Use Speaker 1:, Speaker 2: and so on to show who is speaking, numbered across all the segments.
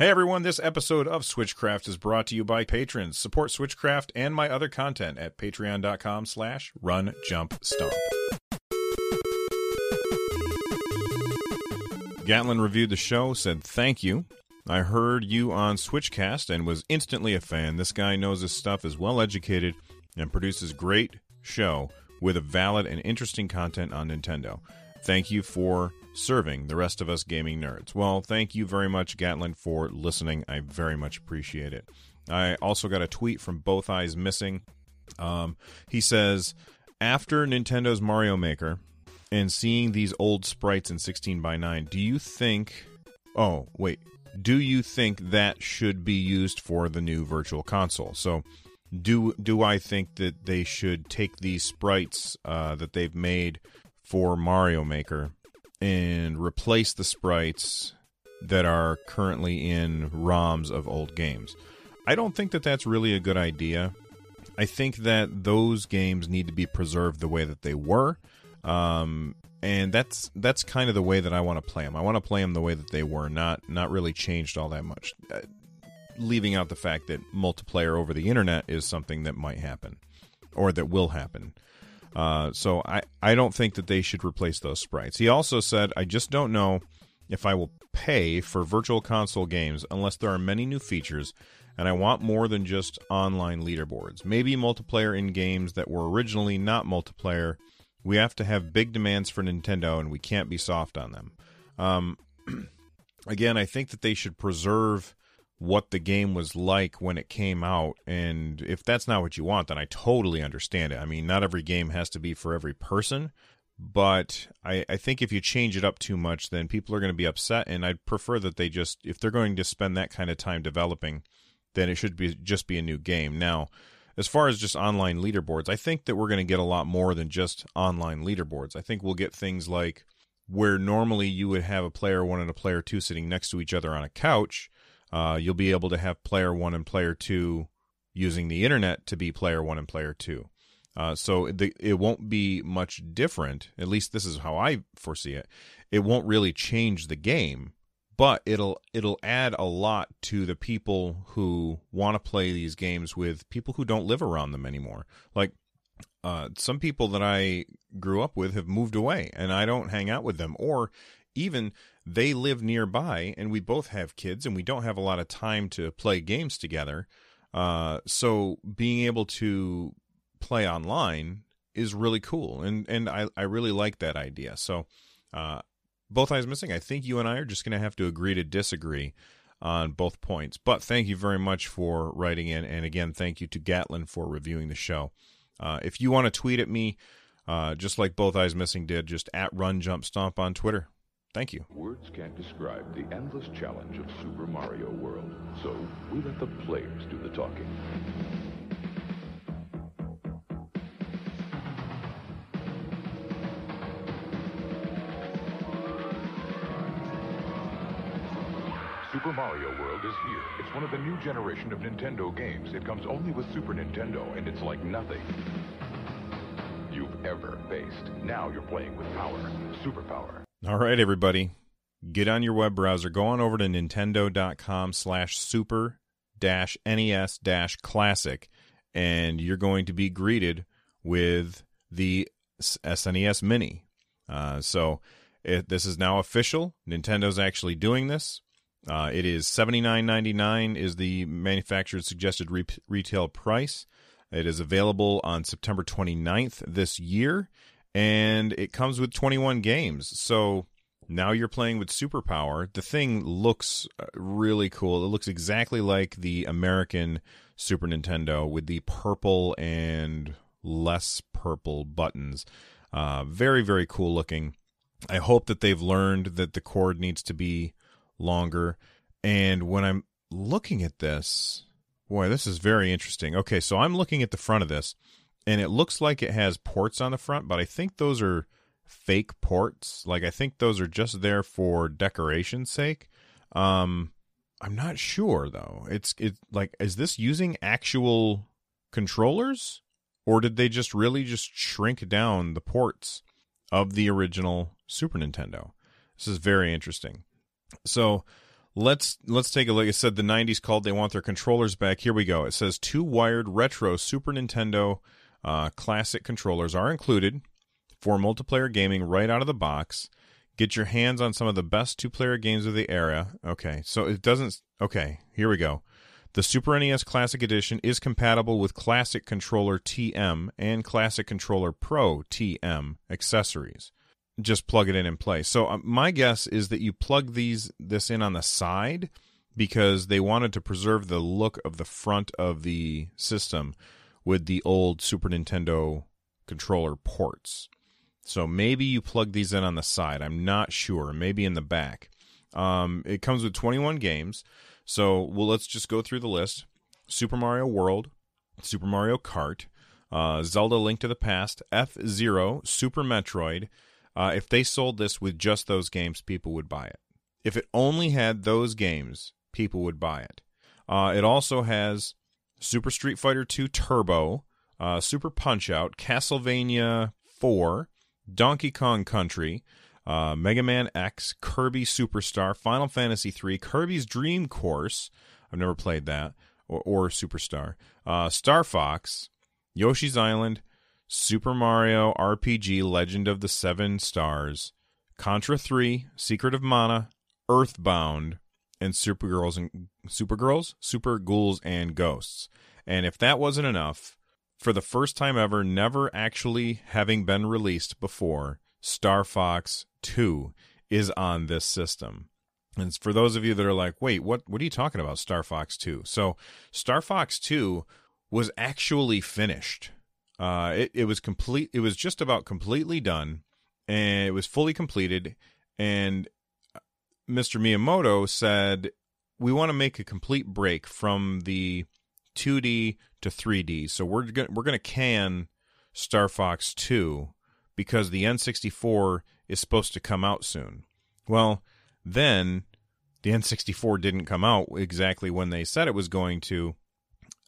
Speaker 1: Hey everyone, this episode of Switchcraft is brought to you by patrons. Support Switchcraft and my other content at patreon.com slash run jump stomp. Gatlin reviewed the show, said thank you. I heard you on Switchcast and was instantly a fan. This guy knows his stuff, is well educated, and produces great show with a valid and interesting content on Nintendo. Thank you for serving the rest of us gaming nerds. Well, thank you very much, Gatlin, for listening. I very much appreciate it. I also got a tweet from Both Eyes Missing. Um, he says, after Nintendo's Mario Maker and seeing these old sprites in 16 by 9, do you think. Oh, wait. Do you think that should be used for the new Virtual Console? So, do do I think that they should take these sprites uh, that they've made for Mario Maker and replace the sprites that are currently in ROMs of old games. I don't think that that's really a good idea. I think that those games need to be preserved the way that they were, um, and that's that's kind of the way that I want to play them. I want to play them the way that they were, not not really changed all that much. Uh, leaving out the fact that multiplayer over the internet is something that might happen, or that will happen. Uh, so I, I don't think that they should replace those sprites. He also said, I just don't know if I will pay for virtual console games unless there are many new features and I want more than just online leaderboards. Maybe multiplayer in games that were originally not multiplayer. We have to have big demands for Nintendo and we can't be soft on them. Um, again, I think that they should preserve what the game was like when it came out. And if that's not what you want, then I totally understand it. I mean, not every game has to be for every person, but I, I think if you change it up too much, then people are going to be upset. And I'd prefer that they just, if they're going to spend that kind of time developing, then it should be just be a new game. Now, as far as just online leaderboards, I think that we're going to get a lot more than just online leaderboards. I think we'll get things like where normally you would have a player one and a player two sitting next to each other on a couch uh, you'll be able to have player one and player two using the internet to be player one and player two. Uh, so the, it won't be much different. At least this is how I foresee it. It won't really change the game, but it'll it'll add a lot to the people who want to play these games with people who don't live around them anymore. Like uh, some people that I grew up with have moved away, and I don't hang out with them, or even they live nearby and we both have kids and we don't have a lot of time to play games together. Uh, so being able to play online is really cool. And, and I, I really like that idea. So, uh, both eyes missing. I think you and I are just going to have to agree to disagree on both points. But thank you very much for writing in. And again, thank you to Gatlin for reviewing the show. Uh, if you want to tweet at me, uh, just like Both Eyes Missing did, just at Run Jump Stomp on Twitter. Thank you.
Speaker 2: Words can't describe the endless challenge of Super Mario World, so we let the players do the talking. Super Mario World is here. It's one of the new generation of Nintendo games. It comes only with Super Nintendo, and it's like nothing you've ever faced. Now you're playing with power, superpower.
Speaker 1: All right, everybody. Get on your web browser. Go on over to nintendo.com slash super dash NES dash classic, and you're going to be greeted with the SNES Mini. Uh, so it, this is now official. Nintendo's actually doing this. Uh, it is seventy nine ninety nine is the manufacturer's suggested re- retail price. It is available on September 29th this year, and it comes with 21 games. So now you're playing with superpower. The thing looks uh, really cool. It looks exactly like the American Super Nintendo with the purple and less purple buttons. Uh, very, very cool looking. I hope that they've learned that the cord needs to be longer. And when I'm looking at this, boy, this is very interesting. Okay, so I'm looking at the front of this, and it looks like it has ports on the front, but I think those are fake ports. Like I think those are just there for decoration's sake. Um, I'm not sure though. It's it like is this using actual controllers or did they just really just shrink down the ports of the original Super Nintendo? This is very interesting. So let's let's take a look. It said the 90s called. They want their controllers back. Here we go. It says two wired retro Super Nintendo uh, classic controllers are included for multiplayer gaming right out of the box. Get your hands on some of the best two player games of the era. Okay, so it doesn't. Okay, here we go. The Super NES Classic Edition is compatible with Classic Controller TM and Classic Controller Pro TM accessories. Just plug it in and play. So uh, my guess is that you plug these this in on the side because they wanted to preserve the look of the front of the system with the old Super Nintendo controller ports. So maybe you plug these in on the side. I'm not sure. Maybe in the back. Um, it comes with 21 games. So well, let's just go through the list: Super Mario World, Super Mario Kart, uh, Zelda: Link to the Past, F Zero, Super Metroid. Uh, if they sold this with just those games, people would buy it. If it only had those games, people would buy it. Uh, it also has Super Street Fighter 2 Turbo, uh, Super Punch Out, Castlevania 4, Donkey Kong Country, uh, Mega Man X, Kirby Superstar, Final Fantasy III, Kirby's Dream Course. I've never played that, or, or Superstar. Uh, Star Fox, Yoshi's Island, Super Mario RPG Legend of the Seven Stars, Contra 3, Secret of Mana, Earthbound, and Supergirls and Supergirls, Super Ghouls and Ghosts. And if that wasn't enough, for the first time ever, never actually having been released before, Star Fox 2 is on this system. And for those of you that are like, wait, what, what are you talking about, Star Fox 2? So, Star Fox 2 was actually finished. Uh, it, it was complete, it was just about completely done, and it was fully completed. And Mr. Miyamoto said, we want to make a complete break from the 2D to 3D. So we're we're going to can Star Fox 2 because the N64 is supposed to come out soon. Well, then the N64 didn't come out exactly when they said it was going to.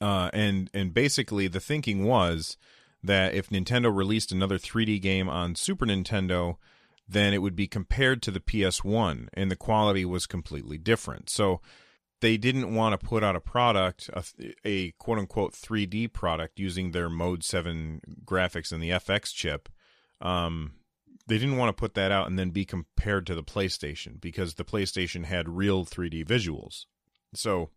Speaker 1: Uh, and and basically the thinking was that if Nintendo released another 3D game on Super Nintendo, then it would be compared to the PS1 and the quality was completely different. So they didn't want to put out a product, a, a quote unquote 3D product using their Mode 7 graphics and the FX chip um, they didn't want to put that out and then be compared to the PlayStation because the PlayStation had real 3D visuals. So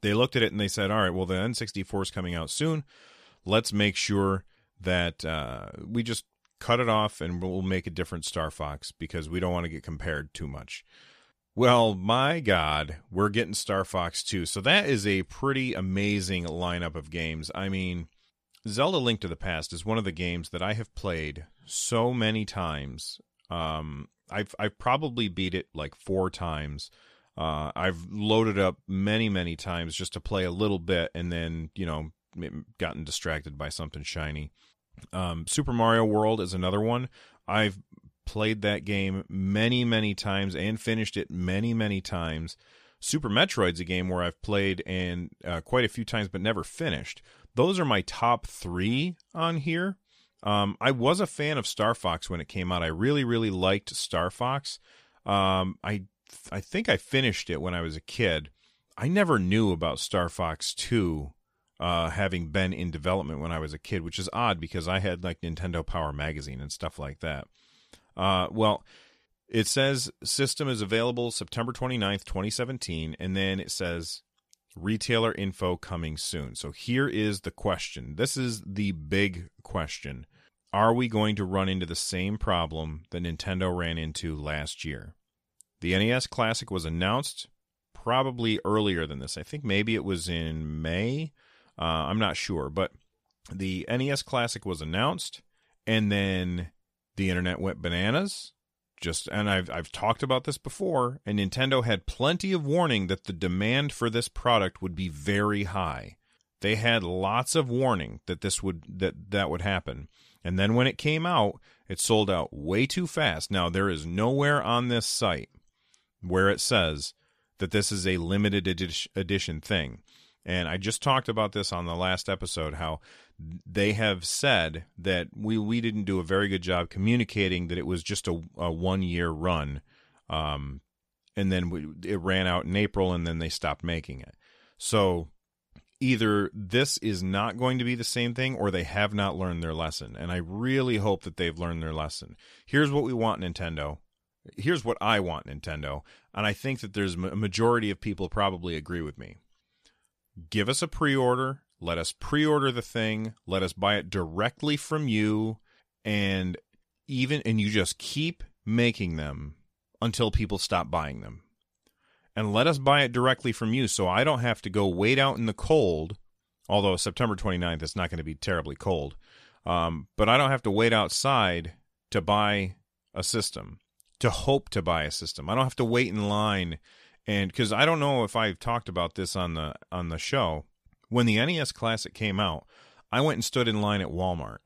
Speaker 1: they looked at it and they said, all right, well, the N64 is coming out soon. Let's make sure that uh, we just cut it off and we'll make a different Star Fox because we don't want to get compared too much. Well, my God, we're getting Star Fox 2. So that is a pretty amazing lineup of games. I mean, Zelda Link to the Past is one of the games that I have played so many times. Um, I've I've probably beat it like four times. Uh, I've loaded up many many times just to play a little bit, and then you know gotten distracted by something shiny. Um, Super Mario World is another one. I've played that game many many times and finished it many many times. Super Metroid's a game where I've played and uh, quite a few times but never finished. Those are my top three on here. Um, I was a fan of Star Fox when it came out. I really, really liked Star Fox. Um, I I think I finished it when I was a kid. I never knew about Star Fox 2 uh, having been in development when I was a kid, which is odd because I had like Nintendo Power Magazine and stuff like that. Uh, well, it says system is available September 29th, 2017, and then it says retailer info coming soon. So here is the question. This is the big question. Are we going to run into the same problem that Nintendo ran into last year? The NES Classic was announced probably earlier than this. I think maybe it was in May. Uh, I'm not sure, but the NES Classic was announced, and then the internet went bananas, just and I've I've talked about this before, and Nintendo had plenty of warning that the demand for this product would be very high. They had lots of warning that this would that that would happen. And then when it came out, it sold out way too fast. Now there is nowhere on this site where it says that this is a limited edition thing. And I just talked about this on the last episode how they have said that we, we didn't do a very good job communicating that it was just a, a one year run. Um, and then we, it ran out in April and then they stopped making it. So either this is not going to be the same thing or they have not learned their lesson. And I really hope that they've learned their lesson. Here's what we want, Nintendo. Here's what I want, Nintendo. And I think that there's a majority of people probably agree with me give us a pre order. Let us pre order the thing. Let us buy it directly from you. And even, and you just keep making them until people stop buying them. And let us buy it directly from you so I don't have to go wait out in the cold. Although September 29th is not going to be terribly cold. Um, but I don't have to wait outside to buy a system, to hope to buy a system. I don't have to wait in line and because I don't know if I've talked about this on the on the show, when the NES Classic came out, I went and stood in line at Walmart,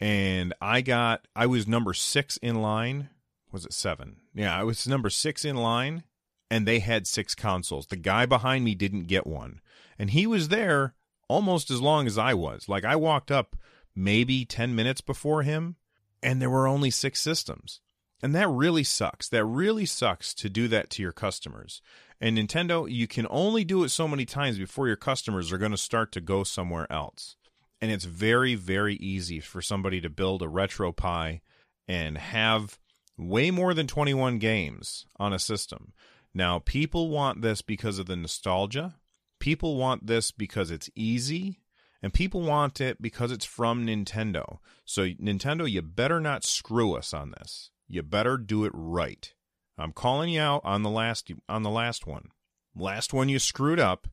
Speaker 1: and I got I was number six in line. Was it seven? Yeah, I was number six in line, and they had six consoles. The guy behind me didn't get one, and he was there almost as long as I was. Like I walked up maybe ten minutes before him, and there were only six systems. And that really sucks. That really sucks to do that to your customers. And Nintendo, you can only do it so many times before your customers are going to start to go somewhere else. And it's very, very easy for somebody to build a RetroPie and have way more than 21 games on a system. Now, people want this because of the nostalgia. People want this because it's easy. And people want it because it's from Nintendo. So, Nintendo, you better not screw us on this. You better do it right. I'm calling you out on the last on the last one. Last one you screwed up.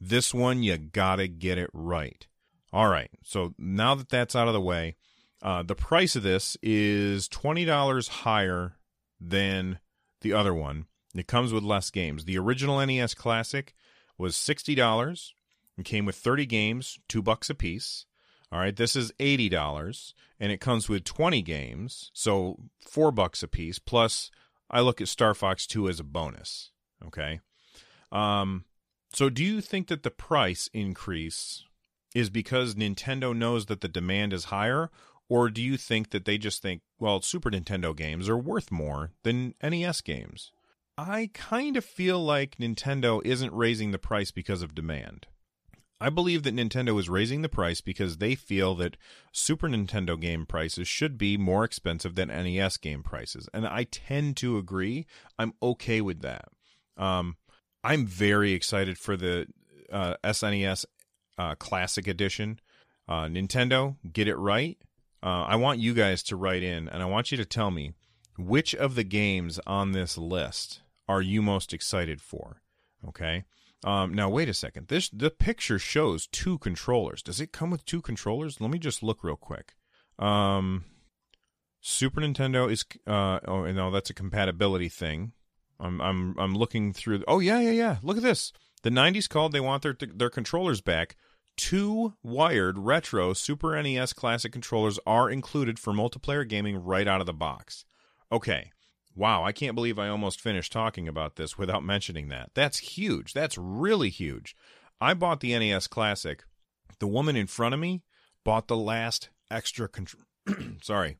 Speaker 1: This one you gotta get it right. All right. So now that that's out of the way, uh, the price of this is twenty dollars higher than the other one. It comes with less games. The original NES Classic was sixty dollars and came with thirty games, two bucks a piece. All right, this is eighty dollars, and it comes with twenty games, so four bucks a piece plus I look at Star Fox 2 as a bonus. Okay. Um, so do you think that the price increase is because Nintendo knows that the demand is higher? Or do you think that they just think, well, Super Nintendo games are worth more than NES games? I kind of feel like Nintendo isn't raising the price because of demand. I believe that Nintendo is raising the price because they feel that Super Nintendo game prices should be more expensive than NES game prices. And I tend to agree. I'm okay with that. Um, I'm very excited for the uh, SNES uh, Classic Edition. Uh, Nintendo, get it right. Uh, I want you guys to write in and I want you to tell me which of the games on this list are you most excited for? Okay. Um, now wait a second. This the picture shows two controllers. Does it come with two controllers? Let me just look real quick. Um, Super Nintendo is uh oh no that's a compatibility thing. I'm I'm I'm looking through. Oh yeah yeah yeah. Look at this. The 90s called. They want their their controllers back. Two wired retro Super NES classic controllers are included for multiplayer gaming right out of the box. Okay, Wow, I can't believe I almost finished talking about this without mentioning that. That's huge. That's really huge. I bought the NES Classic. The woman in front of me bought the last extra control. Sorry.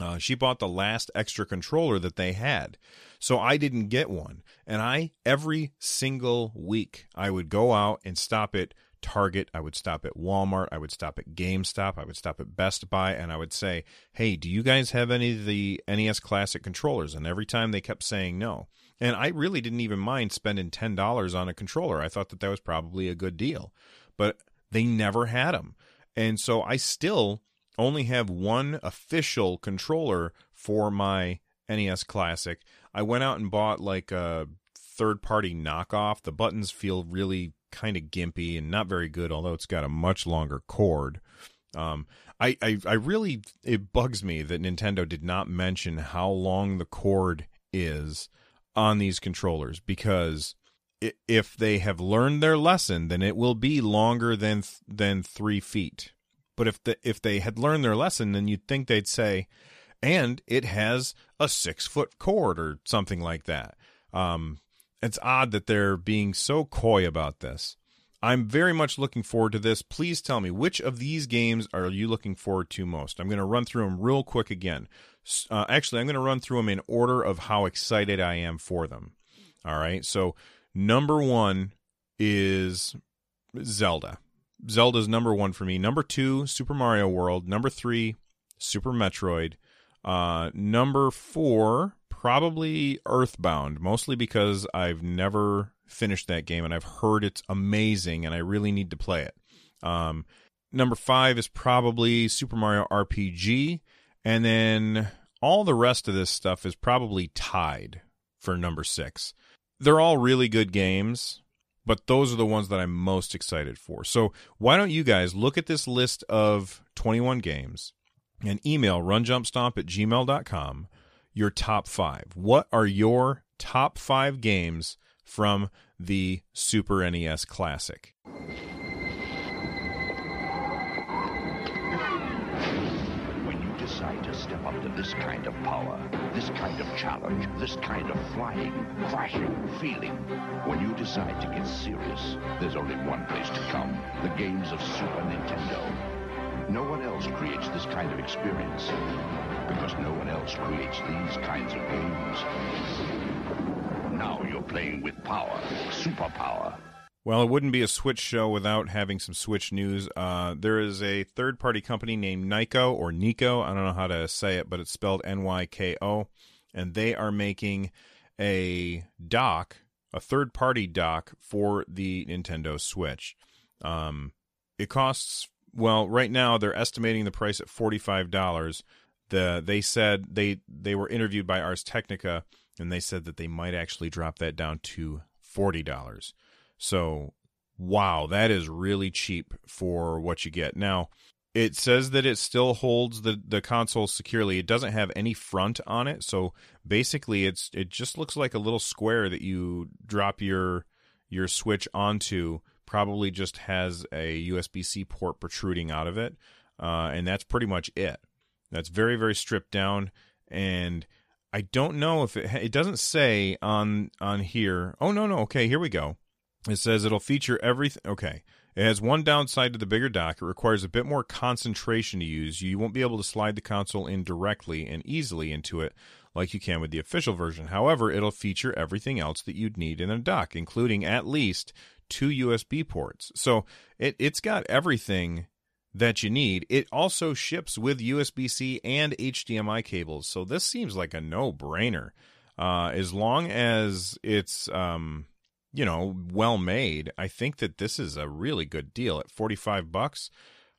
Speaker 1: Uh, she bought the last extra controller that they had. So I didn't get one. And I, every single week, I would go out and stop at Target, I would stop at Walmart, I would stop at GameStop, I would stop at Best Buy, and I would say, Hey, do you guys have any of the NES Classic controllers? And every time they kept saying no. And I really didn't even mind spending $10 on a controller. I thought that that was probably a good deal. But they never had them. And so I still only have one official controller for my NES Classic. I went out and bought like a third party knockoff. The buttons feel really kind of gimpy and not very good, although it's got a much longer cord. Um, I, I, I really, it bugs me that Nintendo did not mention how long the cord is on these controllers because if they have learned their lesson, then it will be longer than than three feet. But if the, if they had learned their lesson, then you'd think they'd say, and it has a six foot cord or something like that. Um, it's odd that they're being so coy about this. I'm very much looking forward to this. Please tell me which of these games are you looking forward to most? I'm going to run through them real quick again. Uh, actually, I'm going to run through them in order of how excited I am for them. All right. So, number one is Zelda. Zelda's number one for me. Number two, Super Mario World. Number three, Super Metroid. Uh, number four, probably Earthbound, mostly because I've never finished that game and I've heard it's amazing and I really need to play it. Um, number five is probably Super Mario RPG. And then all the rest of this stuff is probably tied for number six. They're all really good games, but those are the ones that I'm most excited for. So why don't you guys look at this list of 21 games and email runjumpstomp at gmail.com your top five. What are your top five games from the Super NES Classic?
Speaker 3: When you decide to step up to this kind of power, this kind of challenge, this kind of flying, crashing, feeling, when you decide to get serious, there's only one place to come the games of Super Nintendo. No one else creates this kind of experience because no one else creates these kinds of games. Now you're playing with power, superpower.
Speaker 1: Well, it wouldn't be a Switch show without having some Switch news. Uh, there is a third party company named Nyko or Nico. I don't know how to say it, but it's spelled N Y K O. And they are making a dock, a third party dock for the Nintendo Switch. Um, it costs well, right now they're estimating the price at forty five dollars. The they said they they were interviewed by Ars Technica and they said that they might actually drop that down to forty dollars. So wow, that is really cheap for what you get. Now it says that it still holds the the console securely. It doesn't have any front on it, so basically it's it just looks like a little square that you drop your your switch onto probably just has a USB C port protruding out of it, uh, and that's pretty much it. That's very very stripped down, and I don't know if it it doesn't say on on here. Oh no no okay here we go. It says it'll feature everything. Okay. It has one downside to the bigger dock. It requires a bit more concentration to use. You won't be able to slide the console in directly and easily into it like you can with the official version. However, it'll feature everything else that you'd need in a dock, including at least two USB ports. So it, it's got everything that you need. It also ships with USB C and HDMI cables. So this seems like a no brainer. Uh, as long as it's, um, you know, well made, I think that this is a really good deal at 45 bucks.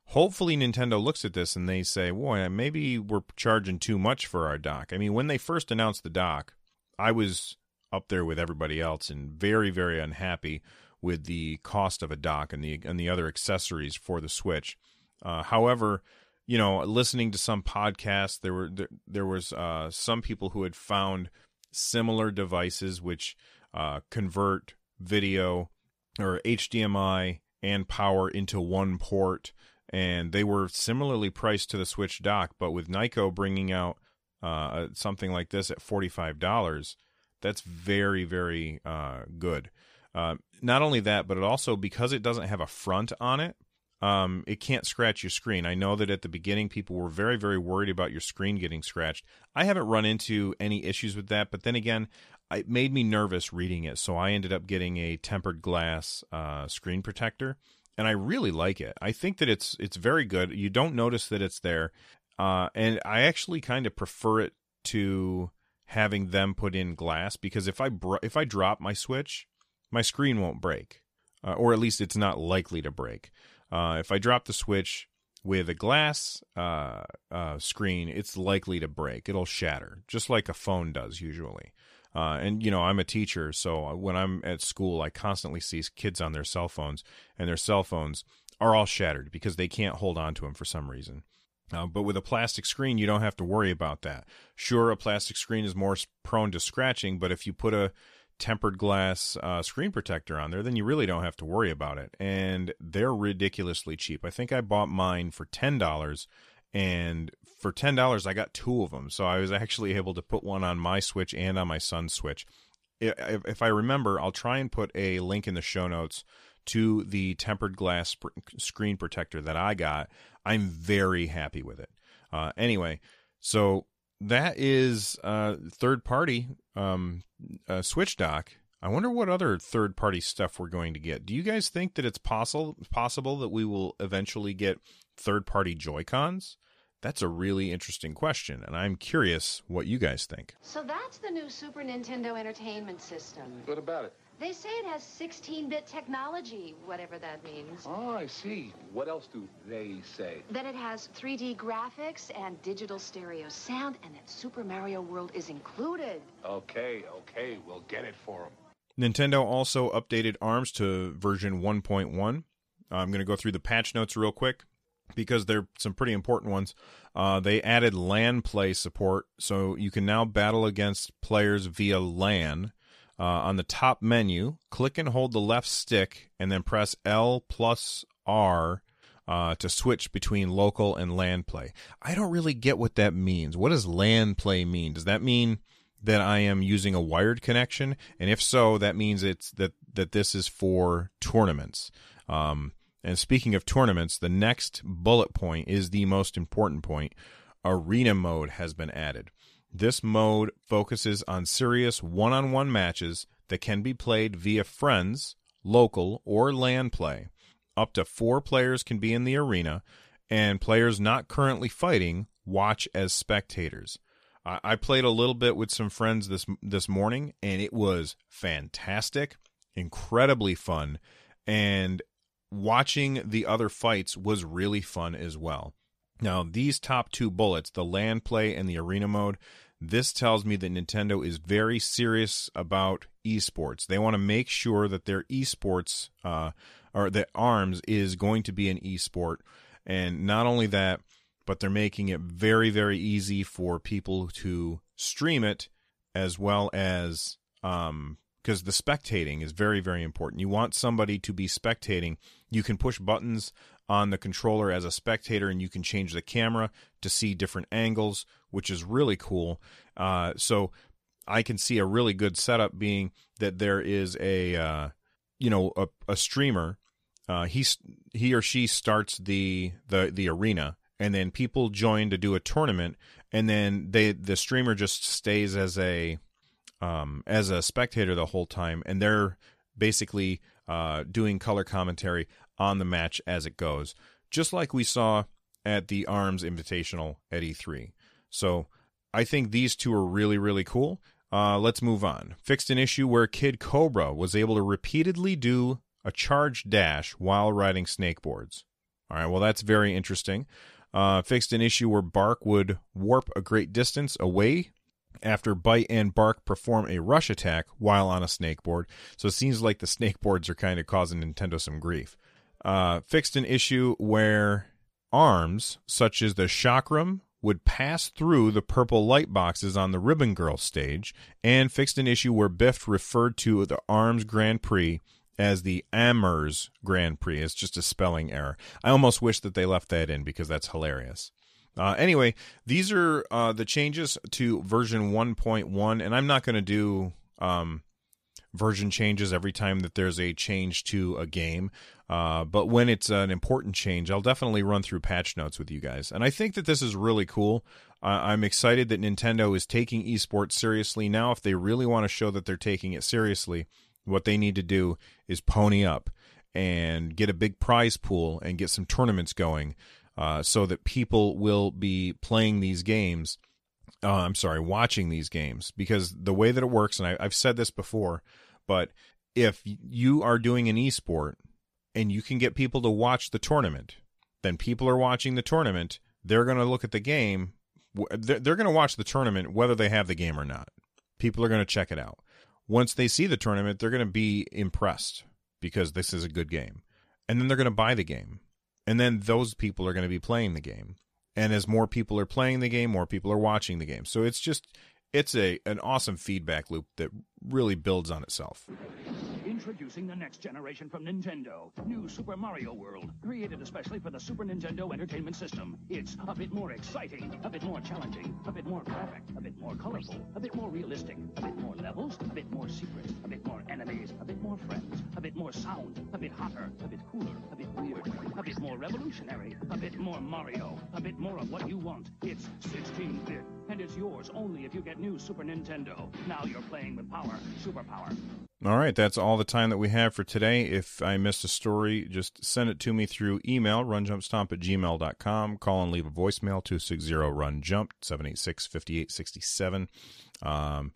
Speaker 1: Hopefully, Nintendo looks at this and they say, boy, maybe we're charging too much for our dock. I mean, when they first announced the dock, I was up there with everybody else and very, very unhappy with the cost of a dock and the and the other accessories for the Switch. Uh, however, you know, listening to some podcasts, there were there, there was uh, some people who had found similar devices which uh, convert video or HDMI and power into one port, and they were similarly priced to the Switch dock. But with Nyko bringing out uh, something like this at forty five dollars, that's very very uh, good. Uh, not only that, but it also because it doesn't have a front on it, um, it can't scratch your screen. I know that at the beginning people were very, very worried about your screen getting scratched. I haven't run into any issues with that, but then again, it made me nervous reading it, so I ended up getting a tempered glass uh, screen protector, and I really like it. I think that it's it's very good. You don't notice that it's there, uh, and I actually kind of prefer it to having them put in glass because if I if I drop my Switch my screen won't break, uh, or at least it's not likely to break. Uh, if I drop the switch with a glass uh, uh screen, it's likely to break. It'll shatter, just like a phone does usually. Uh, and you know, I'm a teacher, so when I'm at school, I constantly see kids on their cell phones, and their cell phones are all shattered because they can't hold on to them for some reason. Uh, but with a plastic screen, you don't have to worry about that. Sure, a plastic screen is more prone to scratching, but if you put a tempered glass uh, screen protector on there, then you really don't have to worry about it. And they're ridiculously cheap. I think I bought mine for ten dollars, and for ten dollars, I got two of them. So I was actually able to put one on my Switch and on my son's Switch. If, if I remember, I'll try and put a link in the show notes to the tempered glass sp- screen protector that I got. I'm very happy with it. Uh, anyway, so that is uh, third party um, uh, Switch dock. I wonder what other third party stuff we're going to get. Do you guys think that it's possible possible that we will eventually get third party Joy Cons? That's a really interesting question, and I'm curious what you guys think.
Speaker 4: So that's the new Super Nintendo Entertainment System.
Speaker 5: What about it?
Speaker 4: They say it has 16-bit technology, whatever that means.
Speaker 5: Oh, I see. What else do they say?
Speaker 4: That it has 3D graphics and digital stereo sound, and that Super Mario World is included.
Speaker 5: Okay, okay, we'll get it for them.
Speaker 1: Nintendo also updated ARMS to version 1.1. I'm going to go through the patch notes real quick because they're some pretty important ones. Uh, they added LAN play support, so you can now battle against players via LAN. Uh, on the top menu, click and hold the left stick, and then press L plus R uh, to switch between local and LAN play. I don't really get what that means. What does LAN play mean? Does that mean that I am using a wired connection? And if so, that means it's that that this is for tournaments. Um, and speaking of tournaments, the next bullet point is the most important point. Arena mode has been added. This mode focuses on serious one on one matches that can be played via friends, local, or LAN play. Up to four players can be in the arena, and players not currently fighting watch as spectators. I played a little bit with some friends this this morning, and it was fantastic, incredibly fun, and watching the other fights was really fun as well. Now, these top two bullets, the LAN play and the arena mode, this tells me that Nintendo is very serious about esports. They want to make sure that their esports, uh, or that ARMS is going to be an esport. And not only that, but they're making it very, very easy for people to stream it as well as, um, because the spectating is very, very important. You want somebody to be spectating. You can push buttons on the controller as a spectator and you can change the camera to see different angles, which is really cool. Uh, so I can see a really good setup being that there is a, uh, you know, a, a streamer. Uh, he he or she starts the the the arena, and then people join to do a tournament, and then they the streamer just stays as a um, as a spectator the whole time, and they're basically uh, doing color commentary on the match as it goes, just like we saw at the Arms Invitational at E3. So I think these two are really, really cool. Uh, let's move on. Fixed an issue where Kid Cobra was able to repeatedly do a charge dash while riding snakeboards. All right, well, that's very interesting. Uh, fixed an issue where Barq would warp a great distance away after Byte and Barq perform a rush attack while on a snakeboard. So it seems like the snakeboards are kind of causing Nintendo some grief uh, fixed an issue where arms, such as the chakram, would pass through the purple light boxes on the Ribbon Girl stage, and fixed an issue where Biff referred to the Arms Grand Prix as the Amers Grand Prix. It's just a spelling error. I almost wish that they left that in because that's hilarious. Uh, anyway, these are uh, the changes to version 1.1, and I'm not going to do um, version changes every time that there's a change to a game. Uh, but when it's an important change, I'll definitely run through patch notes with you guys. And I think that this is really cool. I'm excited that Nintendo is taking esports seriously. Now, if they really want to show that they're taking it seriously, what they need to do is pony up and get a big prize pool and get some tournaments going uh, so that people will be playing these games. Uh, I'm sorry, watching these games because the way that it works, and I, I've said this before, but if you are doing an esport and you can get people to watch the tournament, then people are watching the tournament. They're going to look at the game. They're going to watch the tournament whether they have the game or not. People are going to check it out. Once they see the tournament, they're going to be impressed because this is a good game. And then they're going to buy the game. And then those people are going to be playing the game. and as more people are playing the game, more people are watching the game. So it's just it's a an awesome feedback loop that really builds on itself.
Speaker 6: Introducing the next generation from Nintendo. New Super Mario World. Created especially for the Super Nintendo Entertainment System. It's a bit more exciting, a bit more challenging, a bit more graphic, a bit more colorful, a bit more realistic, a bit more levels, a bit more secret, a bit more enemies, a bit more friends, a bit more sound, a bit hotter, a bit cooler, a bit weird, a bit more revolutionary, a bit more Mario, a bit more of what you want. It's 16-bit, and it's yours only if you get new Super Nintendo. Now you're playing with power, superpower.
Speaker 1: All right, that's all the time that we have for today. If I missed a story, just send it to me through email, runjumpstomp at gmail.com. Call and leave a voicemail, 260-RUN-JUMP, 786-5867. Um,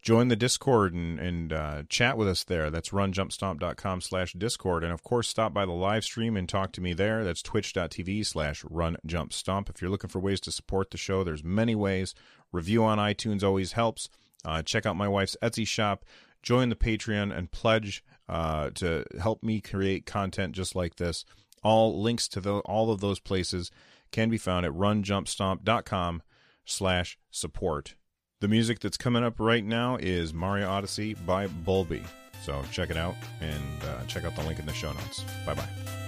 Speaker 1: join the Discord and, and uh, chat with us there. That's runjumpstomp.com slash Discord. And, of course, stop by the live stream and talk to me there. That's twitch.tv slash runjumpstomp. If you're looking for ways to support the show, there's many ways. Review on iTunes always helps. Uh, check out my wife's Etsy shop join the Patreon and pledge uh, to help me create content just like this. All links to the, all of those places can be found at runjumpstomp.com slash support. The music that's coming up right now is Mario Odyssey by Bulby. So check it out and uh, check out the link in the show notes. Bye bye.